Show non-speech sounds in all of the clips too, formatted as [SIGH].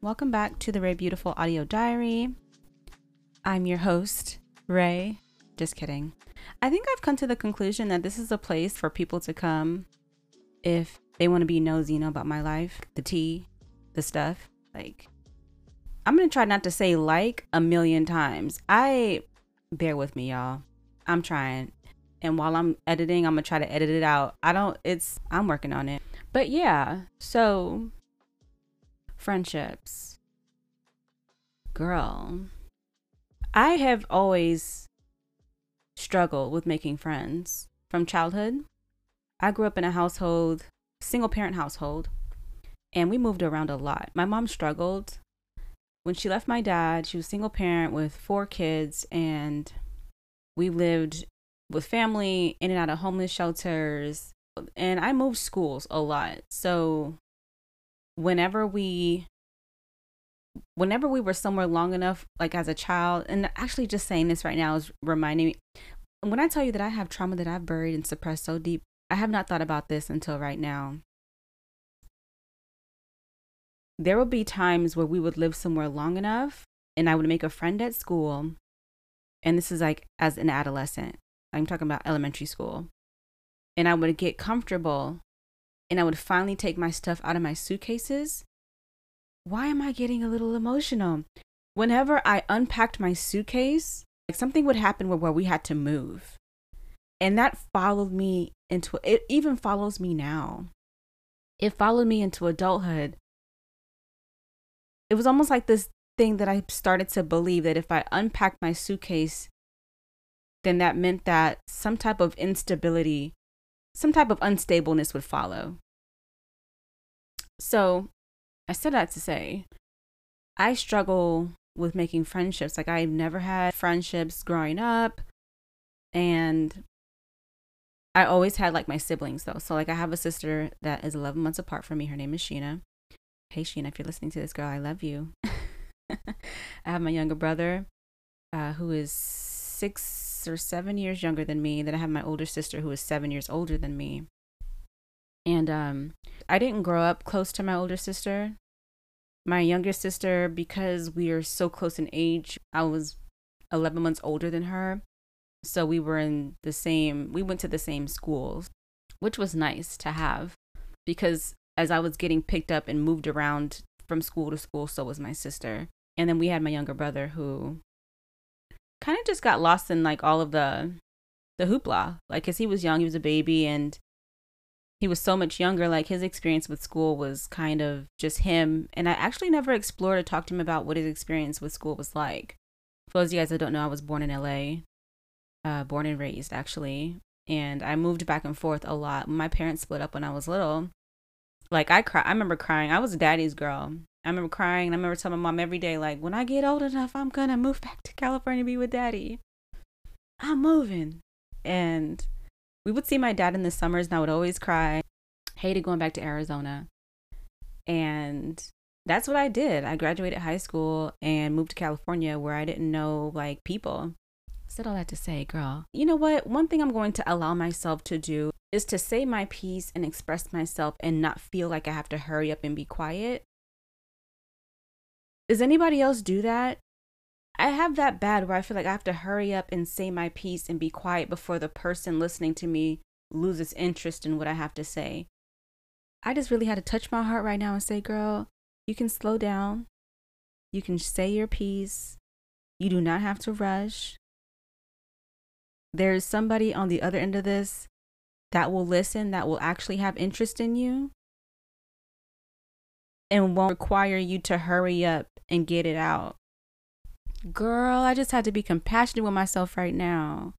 Welcome back to the Rae Beautiful Audio Diary. I'm your host, Rae. Just kidding. I think I've come to the conclusion that this is a place for people to come if they want to be nosy, you know, about my life, the tea, the stuff. Like, I'm going to try not to say like a million times. I, bear with me, y'all. I'm trying. And while I'm editing, I'm going to try to edit it out. I don't, it's, I'm working on it. But yeah, so friendships. Girl, I have always struggled with making friends from childhood. I grew up in a household, single parent household, and we moved around a lot. My mom struggled. When she left my dad, she was single parent with four kids, and we lived with family in and out of homeless shelters. And I moved schools a lot. So whenever we whenever we were somewhere long enough like as a child and actually just saying this right now is reminding me when i tell you that i have trauma that i've buried and suppressed so deep i have not thought about this until right now. There would be times where we would live somewhere long enough and i would make a friend at school and this is like as an adolescent i'm talking about elementary school and i would get comfortable and I would finally take my stuff out of my suitcases, why am I getting a little emotional? Whenever I unpacked my suitcase, like something would happen where, where we had to move. And that followed me into it, even follows me now. It followed me into adulthood. It was almost like this thing that I started to believe that if I unpacked my suitcase, then that meant that some type of instability some type of unstableness would follow. So I said that to say, I struggle with making friendships. Like I've never had friendships growing up. And I always had like my siblings though. So like I have a sister that is 11 months apart from me. Her name is Sheena. Hey Sheena, if you're listening to this girl, I love you. [LAUGHS] I have my younger brother uh, who is six or seven years younger than me. Then I have my older sister who is seven years older than me. And um, I didn't grow up close to my older sister. My younger sister, because we are so close in age, I was 11 months older than her. So we were in the same, we went to the same schools, which was nice to have because as I was getting picked up and moved around from school to school, so was my sister. And then we had my younger brother who kind of just got lost in like all of the the hoopla like because he was young he was a baby and he was so much younger like his experience with school was kind of just him. And i actually never explored or talked to him about what his experience with school was like. For those of you guys that don't know i was born in la uh, born and raised actually. And i moved back and forth a lot. My parents split up when i was little. Like i cry i remember crying. I was daddy's girl. I remember crying and I remember telling my mom every day, like, when I get old enough, I'm gonna move back to California to be with daddy. I'm moving. And we would see my dad in the summers and I would always cry. Hated going back to Arizona. And that's what I did. I graduated high school and moved to California where I didn't know like people. Said all that to say, girl, you know what? One thing I'm going to allow myself to do is to say my piece and express myself and not feel like I have to hurry up and be quiet does anybody else do that? I have that bad where I feel like I have to hurry up and say my piece and be quiet before the person listening to me loses interest in what I have to say. I just really had to touch my heart right now and say, girl, you can slow down. You can say your piece. You do not have to rush. There is somebody on the other end of this that will listen, that will actually have interest in you and won't require you to hurry up and get it out. Girl, I just had to be compassionate with myself right now.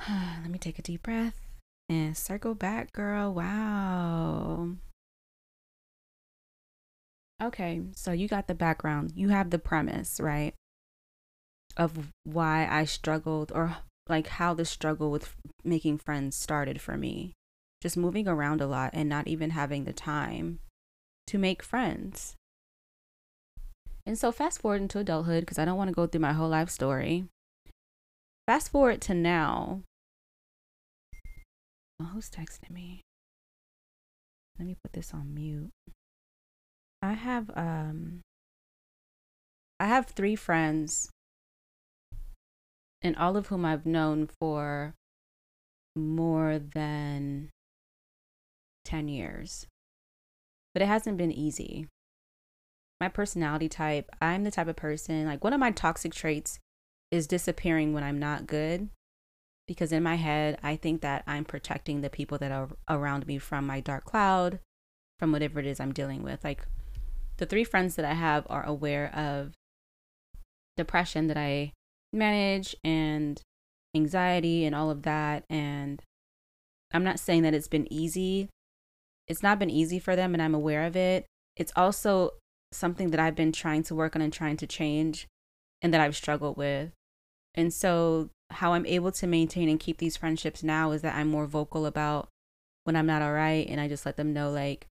[SIGHS] Let me take a deep breath and circle back, girl. Wow. Okay, so you got the background. You have the premise, right? Of why I struggled or like how the struggle with making friends started for me. Just moving around a lot and not even having the time to make friends. And so, fast forward into adulthood, because I don't want to go through my whole life story. Fast forward to now. Oh, who's texting me? Let me put this on mute. I have um I have three friends and all of whom I've known for more than 10 years. But it hasn't been easy. My personality type, I'm the type of person, like one of my toxic traits is disappearing when I'm not good. Because in my head, I think that I'm protecting the people that are around me from my dark cloud, from whatever it is I'm dealing with. Like the three friends that I have are aware of depression that I manage and anxiety and all of that. And I'm not saying that it's been easy. It's not been easy for them, and I'm aware of it. It's also something that I've been trying to work on and trying to change and that I've struggled with. And so, how I'm able to maintain and keep these friendships now is that I'm more vocal about when I'm not all right. And I just let them know, like,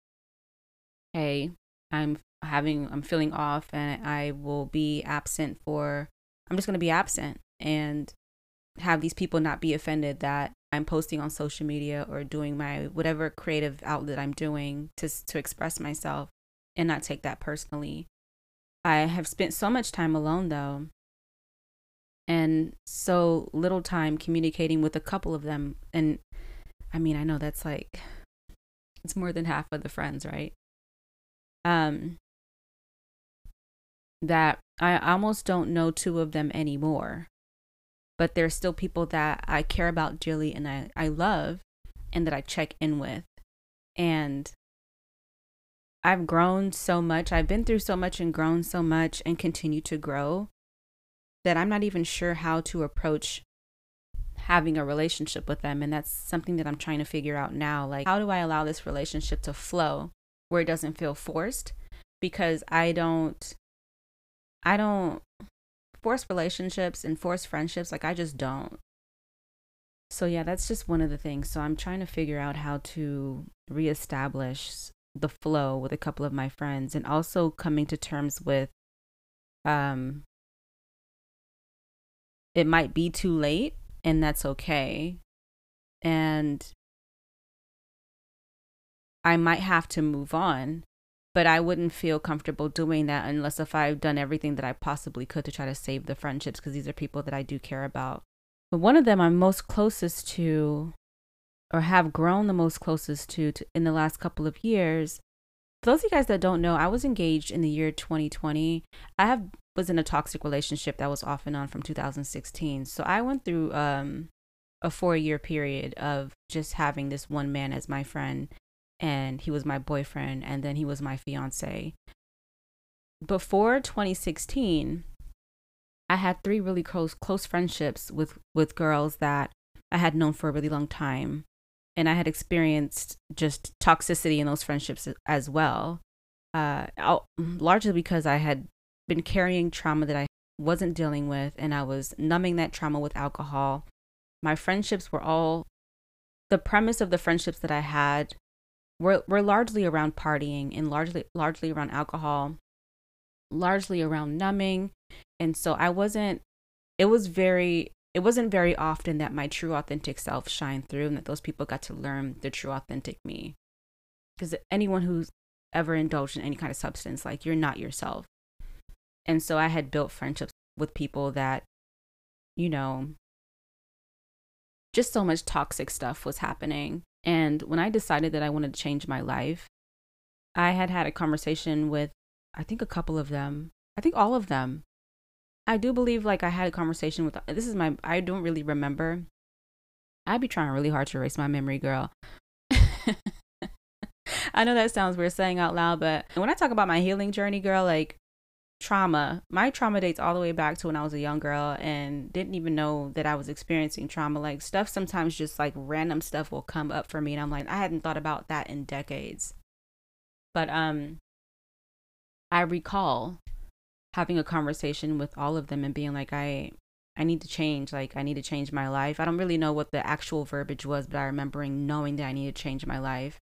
hey, I'm having, I'm feeling off and I will be absent for, I'm just going to be absent and have these people not be offended that I'm posting on social media or doing my whatever creative outlet I'm doing to, to express myself and not take that personally. I have spent so much time alone though, and so little time communicating with a couple of them. And I mean, I know that's like, it's more than half of the friends, right? Um, that I almost don't know two of them anymore. But there's still people that I care about dearly and I, I love and that I check in with. And I've grown so much. I've been through so much and grown so much and continue to grow that I'm not even sure how to approach having a relationship with them. And that's something that I'm trying to figure out now. Like, how do I allow this relationship to flow where it doesn't feel forced? Because I don't, I don't force relationships and force friendships. Like, I just don't. So, yeah, that's just one of the things. So, I'm trying to figure out how to reestablish the flow with a couple of my friends and also coming to terms with um it might be too late and that's okay and I might have to move on but I wouldn't feel comfortable doing that unless if I've done everything that I possibly could to try to save the friendships because these are people that I do care about. But one of them I'm most closest to or have grown the most closest to, to in the last couple of years. For those of you guys that don't know, I was engaged in the year 2020. I have was in a toxic relationship that was off and on from 2016. So I went through um, a four year period of just having this one man as my friend, and he was my boyfriend, and then he was my fiance. Before 2016, I had three really close close friendships with with girls that I had known for a really long time and I had experienced just toxicity in those friendships as well. Uh, largely because I had been carrying trauma that I wasn't dealing with, and I was numbing that trauma with alcohol. My friendships were all the premise of the friendships that I had were were largely around partying and largely largely around alcohol, largely around numbing, and so I wasn't. It was very it wasn't very often that my true authentic self shined through and that those people got to learn the true authentic me. Because anyone who's ever indulged in any kind of substance like you're not yourself. And so i had built friendships with people that you know just so much toxic stuff was happening. And when i decided that i wanted to change my life i had had a conversation with i think a couple of them. I think all of them I do believe like I had a conversation with this is my I don't really remember. I'd be trying really hard to erase my memory, girl. [LAUGHS] I know that sounds weird saying out loud, but when I talk about my healing journey, girl, like trauma, my trauma dates all the way back to when I was a young girl and didn't even know that I was experiencing trauma. Like stuff sometimes just like random stuff will come up for me and I'm like, I hadn't thought about that in decades. But um I recall having a conversation with all of them and being like i i need to change like i need to change my life. I don't really know what the actual verbiage was but i remembering knowing that i need to change my life.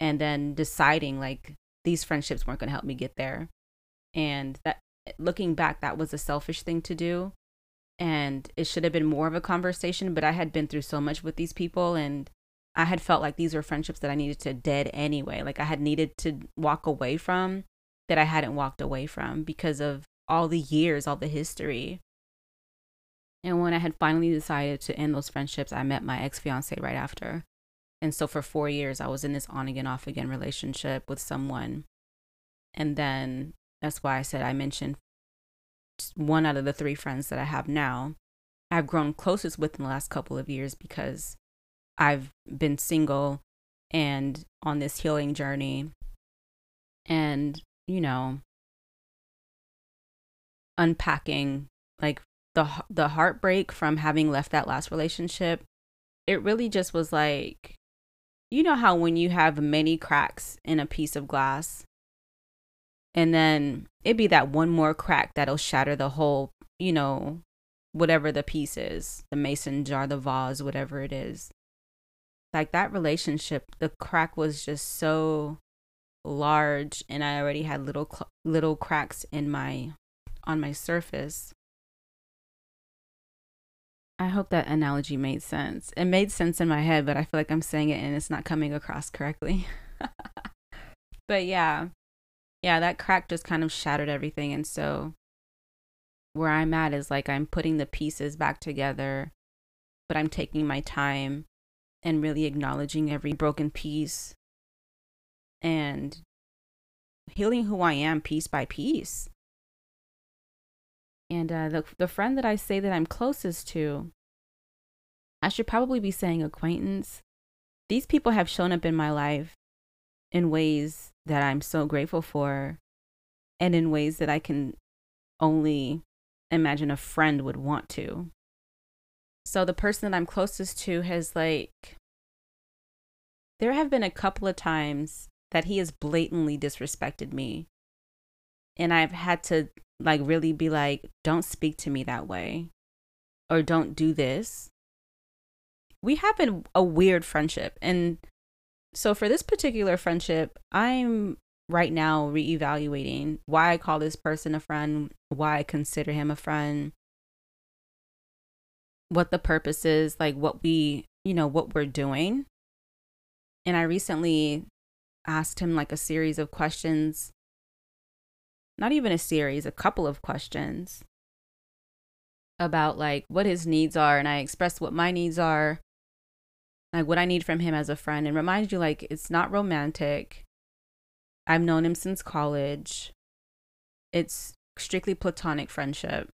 And then deciding like these friendships weren't going to help me get there. And that looking back that was a selfish thing to do. And it should have been more of a conversation but i had been through so much with these people and I had felt like these were friendships that I needed to dead anyway. Like I had needed to walk away from that I hadn't walked away from because of all the years, all the history. And when I had finally decided to end those friendships, I met my ex fiance right after. And so for four years, I was in this on again, off again relationship with someone. And then that's why I said I mentioned one out of the three friends that I have now. I've grown closest with in the last couple of years because I've been single and on this healing journey. And, you know, unpacking like the the heartbreak from having left that last relationship it really just was like you know how when you have many cracks in a piece of glass and then it'd be that one more crack that'll shatter the whole you know whatever the piece is the mason jar the vase whatever it is. Like that relationship the crack was just so large and i already had little little cracks in my on my surface I hope that analogy made sense. It made sense in my head, but I feel like I'm saying it and it's not coming across correctly. [LAUGHS] but yeah, yeah, that crack just kind of shattered everything. And so where I'm at is like I'm putting the pieces back together, but I'm taking my time and really acknowledging every broken piece and healing who I am piece by piece. And uh, the the friend that I say that I'm closest to, I should probably be saying acquaintance. These people have shown up in my life in ways that I'm so grateful for, and in ways that I can only imagine a friend would want to. So the person that I'm closest to has like there have been a couple of times that he has blatantly disrespected me. And I've had to like really be like, don't speak to me that way or don't do this. We have a, a weird friendship. And so for this particular friendship, I'm right now reevaluating why I call this person a friend, why I consider him a friend, what the purpose is, like what we, you know, what we're doing. And I recently asked him like a series of questions not even a series, a couple of questions about like what his needs are. And I expressed what my needs are, like what I need from him as a friend, and remind you like it's not romantic. I've known him since college. It's strictly platonic friendship.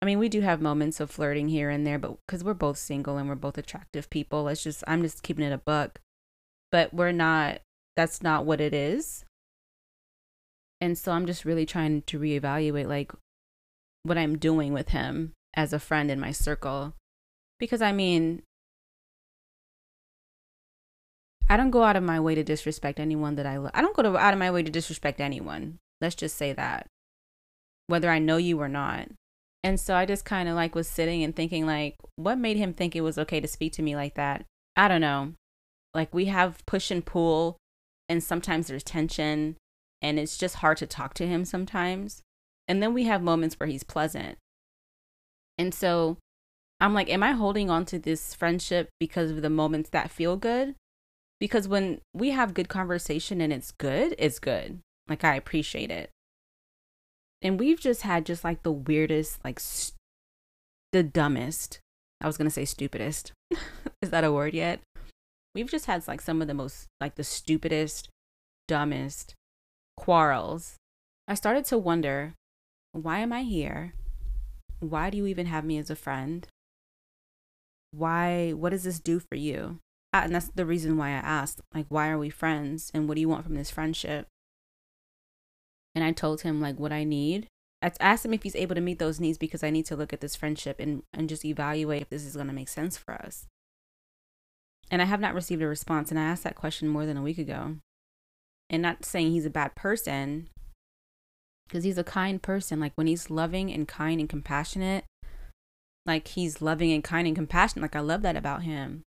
I mean, we do have moments of flirting here and there, but because we're both single and we're both attractive people, let's just, I'm just keeping it a buck. But we're not, that's not what it is. And so I'm just really trying to reevaluate like what I'm doing with him as a friend in my circle. Because I mean, I don't go out of my way to disrespect anyone that I love. I don't go to, out of my way to disrespect anyone. Let's just say that. Whether I know you or not. And so I just kind of like was sitting and thinking like what made him think it was okay to speak to me like that? I don't know. Like we have push and pull and sometimes there's tension and it's just hard to talk to him sometimes. And then we have moments where he's pleasant. And so I'm like, am I holding on to this friendship because of the moments that feel good? Because when we have good conversation and it's good, it's good. Like I appreciate it. And we've just had just like the weirdest, like st- the dumbest. I was going to say stupidest. [LAUGHS] Is that a word yet? We've just had like some of the most like the stupidest, dumbest, quarrels, I started to wonder why am I here? Why do you even have me as a friend? Why, what does this do for you? And that's the reason why I asked, like, why are we friends? And what do you want from this friendship? And I told him, like, what I need. I asked him if he's able to meet those needs because I need to look at this friendship and, and just evaluate if this is going to make sense for us. And I have not received a response. And I asked that question more than a week ago. And not saying he's a bad person because he's a kind person. Like when he's loving and kind and compassionate like he's loving and kind and compassionate. Like i love that about him.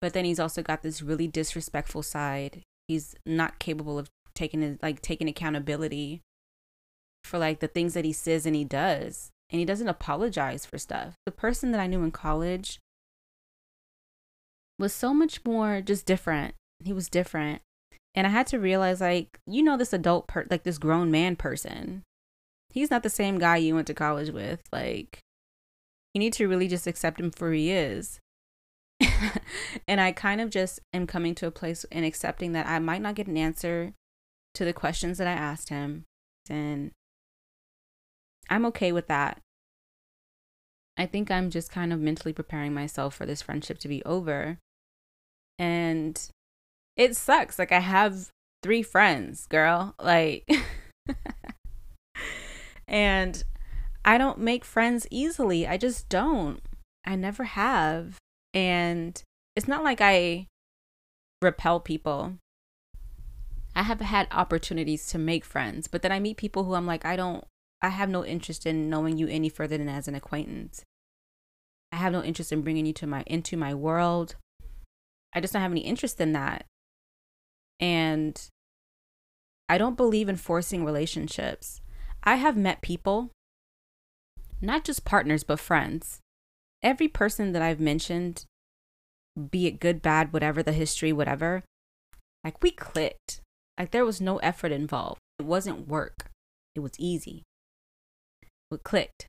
But then he's also got this really disrespectful side. He's not capable of taking like taking accountability for like the things that he says and he does. And he doesn't apologize for stuff. The person that i knew in college was so much more just different. He was different. And I had to realize like, you know this adult per like this grown man person. He's not the same guy you went to college with. Like you need to really just accept him for who he is. [LAUGHS] and I kind of just am coming to a place and accepting that I might not get an answer to the questions that I asked him. And I'm okay with that. I think I'm just kind of mentally preparing myself for this friendship to be over. And it sucks. Like, I have three friends, girl. Like, [LAUGHS] and I don't make friends easily. I just don't. I never have. And it's not like I repel people. I have had opportunities to make friends, but then I meet people who I'm like, I don't, I have no interest in knowing you any further than as an acquaintance. I have no interest in bringing you to my into my world. I just don't have any interest in that. And I don't believe in forcing relationships. I have met people, not just partners, but friends. Every person that I've mentioned, be it good, bad, whatever the history, whatever, like we clicked. Like there was no effort involved. It wasn't work. It was easy. We clicked.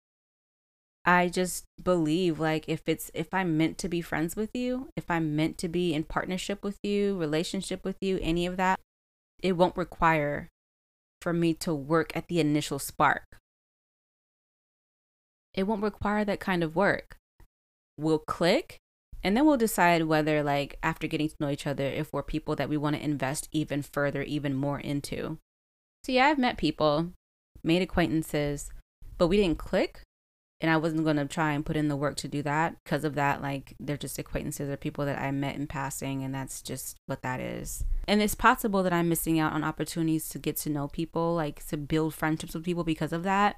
I just believe like if it's if I'm meant to be friends with you, if I'm meant to be in partnership with you, relationship with you, any of that, it won't require for me to work at the initial spark. It won't require that kind of work. We'll click and then we'll decide whether, like, after getting to know each other, if we're people that we want to invest even further, even more into. So, yeah, I've met people, made acquaintances, but we didn't click. And I wasn't going to try and put in the work to do that. Because of that, like, they're just acquaintances or people that I met in passing. And that's just what that is. And it's possible that I'm missing out on opportunities to get to know people, like, to build friendships with people because of that.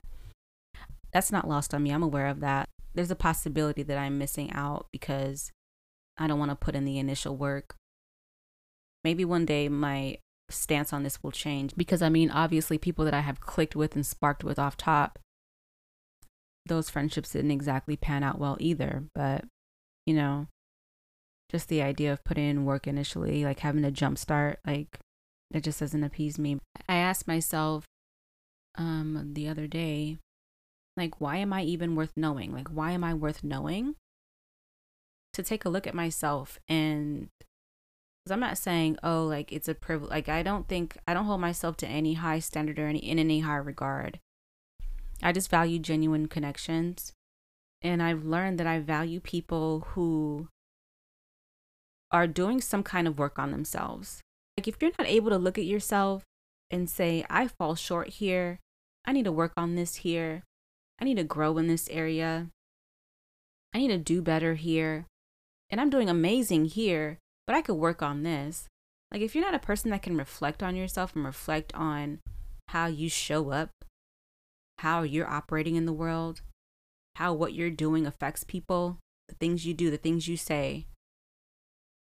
That's not lost on me. I'm aware of that. There's a possibility that I'm missing out because I don't want to put in the initial work. Maybe one day my stance on this will change because I mean, obviously, people that I have clicked with and sparked with off top, those friendships didn't exactly pan out well either. But, you know, just the idea of putting in work initially, like having a jump start, like it just doesn't appease me. I asked myself um the other day, like, why am I even worth knowing? Like, why am I worth knowing? to take a look at myself and because I'm not saying, oh, like it's a privilege. Like I don't think I don't hold myself to any high standard or any in any high regard. I just value genuine connections, and I've learned that I value people who are doing some kind of work on themselves. Like if you're not able to look at yourself and say, I fall short here, I need to work on this here, I need to grow in this area, I need to do better here. And I'm doing amazing here, but I could work on this. Like, if you're not a person that can reflect on yourself and reflect on how you show up, how you're operating in the world, how what you're doing affects people, the things you do, the things you say,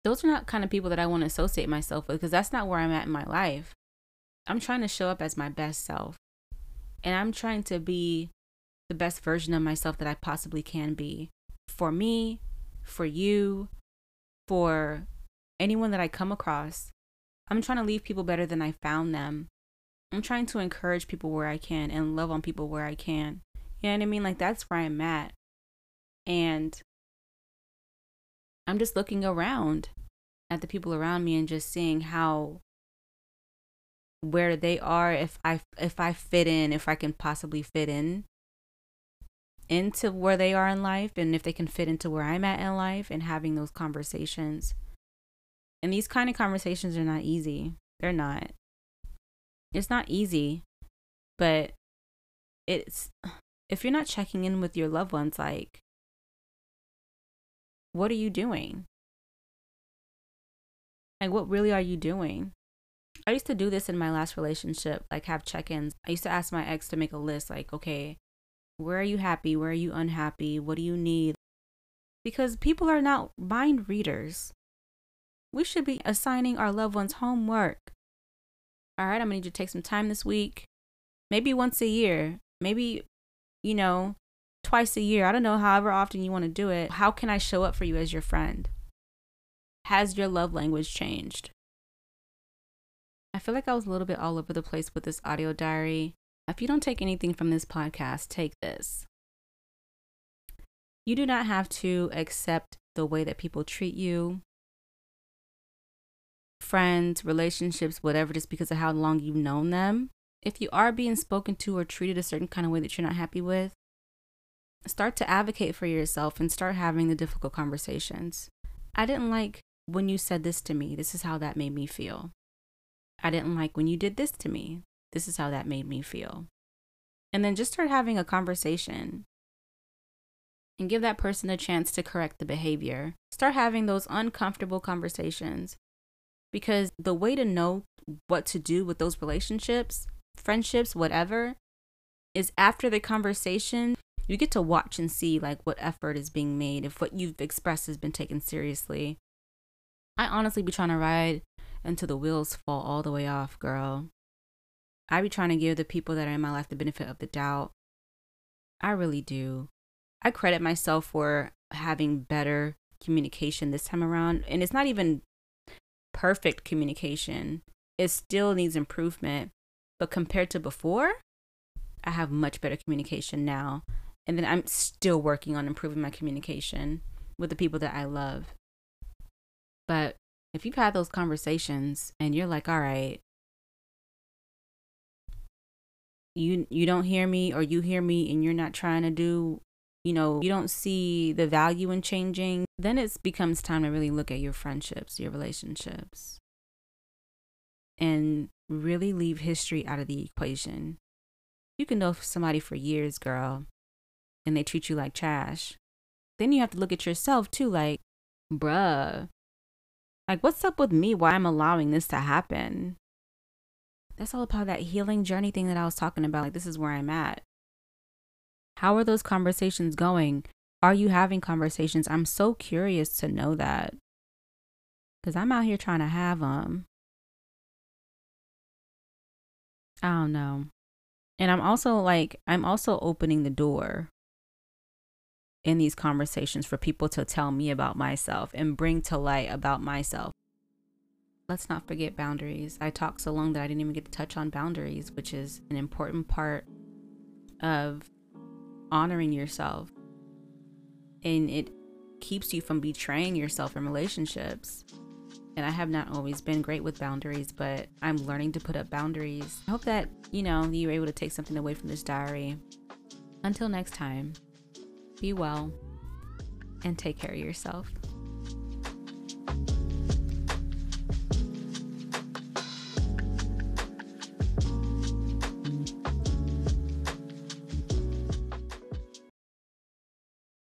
those are not kind of people that I want to associate myself with because that's not where I'm at in my life. I'm trying to show up as my best self. And I'm trying to be the best version of myself that I possibly can be for me, for you, for anyone that I come across. I'm trying to leave people better than I found them. I'm trying to encourage people where I can and love on people where I can. You know what I mean? Like that's where I'm at. And I'm just looking around at the people around me and just seeing how where they are if I if I fit in, if I can possibly fit in into where they are in life and if they can fit into where I'm at in life and having those conversations. And these kind of conversations are not easy. They're not. It's not easy, but it's if you're not checking in with your loved ones like what are you doing? Like what really are you doing? I used to do this in my last relationship, like have check-ins. I used to ask my ex to make a list like, okay, where are you happy? Where are you unhappy? What do you need? Because people are not mind readers. We should be assigning our loved ones homework. All right, I'm gonna need you to take some time this week, maybe once a year, maybe, you know, twice a year. I don't know, however often you want to do it. How can I show up for you as your friend? Has your love language changed? I feel like I was a little bit all over the place with this audio diary. If you don't take anything from this podcast, take this. You do not have to accept the way that people treat you, friends, relationships, whatever, just because of how long you've known them. If you are being spoken to or treated a certain kind of way that you're not happy with, start to advocate for yourself and start having the difficult conversations. I didn't like when you said this to me. This is how that made me feel. I didn't like when you did this to me. This is how that made me feel. And then just start having a conversation and give that person a chance to correct the behavior. Start having those uncomfortable conversations because the way to know what to do with those relationships, friendships, whatever, is after the conversation, you get to watch and see like what effort is being made, if what you've expressed has been taken seriously. I honestly be trying to ride until the wheels fall all the way off, girl. I be trying to give the people that are in my life the benefit of the doubt. I really do. I credit myself for having better communication this time around. And it's not even perfect communication, it still needs improvement. But compared to before, I have much better communication now. And then I'm still working on improving my communication with the people that I love. But if you've had those conversations and you're like, all right, you you don't hear me or you hear me and you're not trying to do you know you don't see the value in changing then it becomes time to really look at your friendships your relationships and really leave history out of the equation you can know somebody for years girl and they treat you like trash then you have to look at yourself too like bruh like, what's up with me? Why I'm allowing this to happen? That's all about that healing journey thing that I was talking about. Like, this is where I'm at. How are those conversations going? Are you having conversations? I'm so curious to know that. Because I'm out here trying to have them. I don't know. And I'm also like, I'm also opening the door in these conversations for people to tell me about myself and bring to light about myself. Let's not forget boundaries. I talked so long that I didn't even get to touch on boundaries, which is an important part of honoring yourself. And it keeps you from betraying yourself in relationships. And I have not always been great with boundaries, but I'm learning to put up boundaries. I hope that, you know, you were able to take something away from this diary. Until next time be well, and take care of yourself.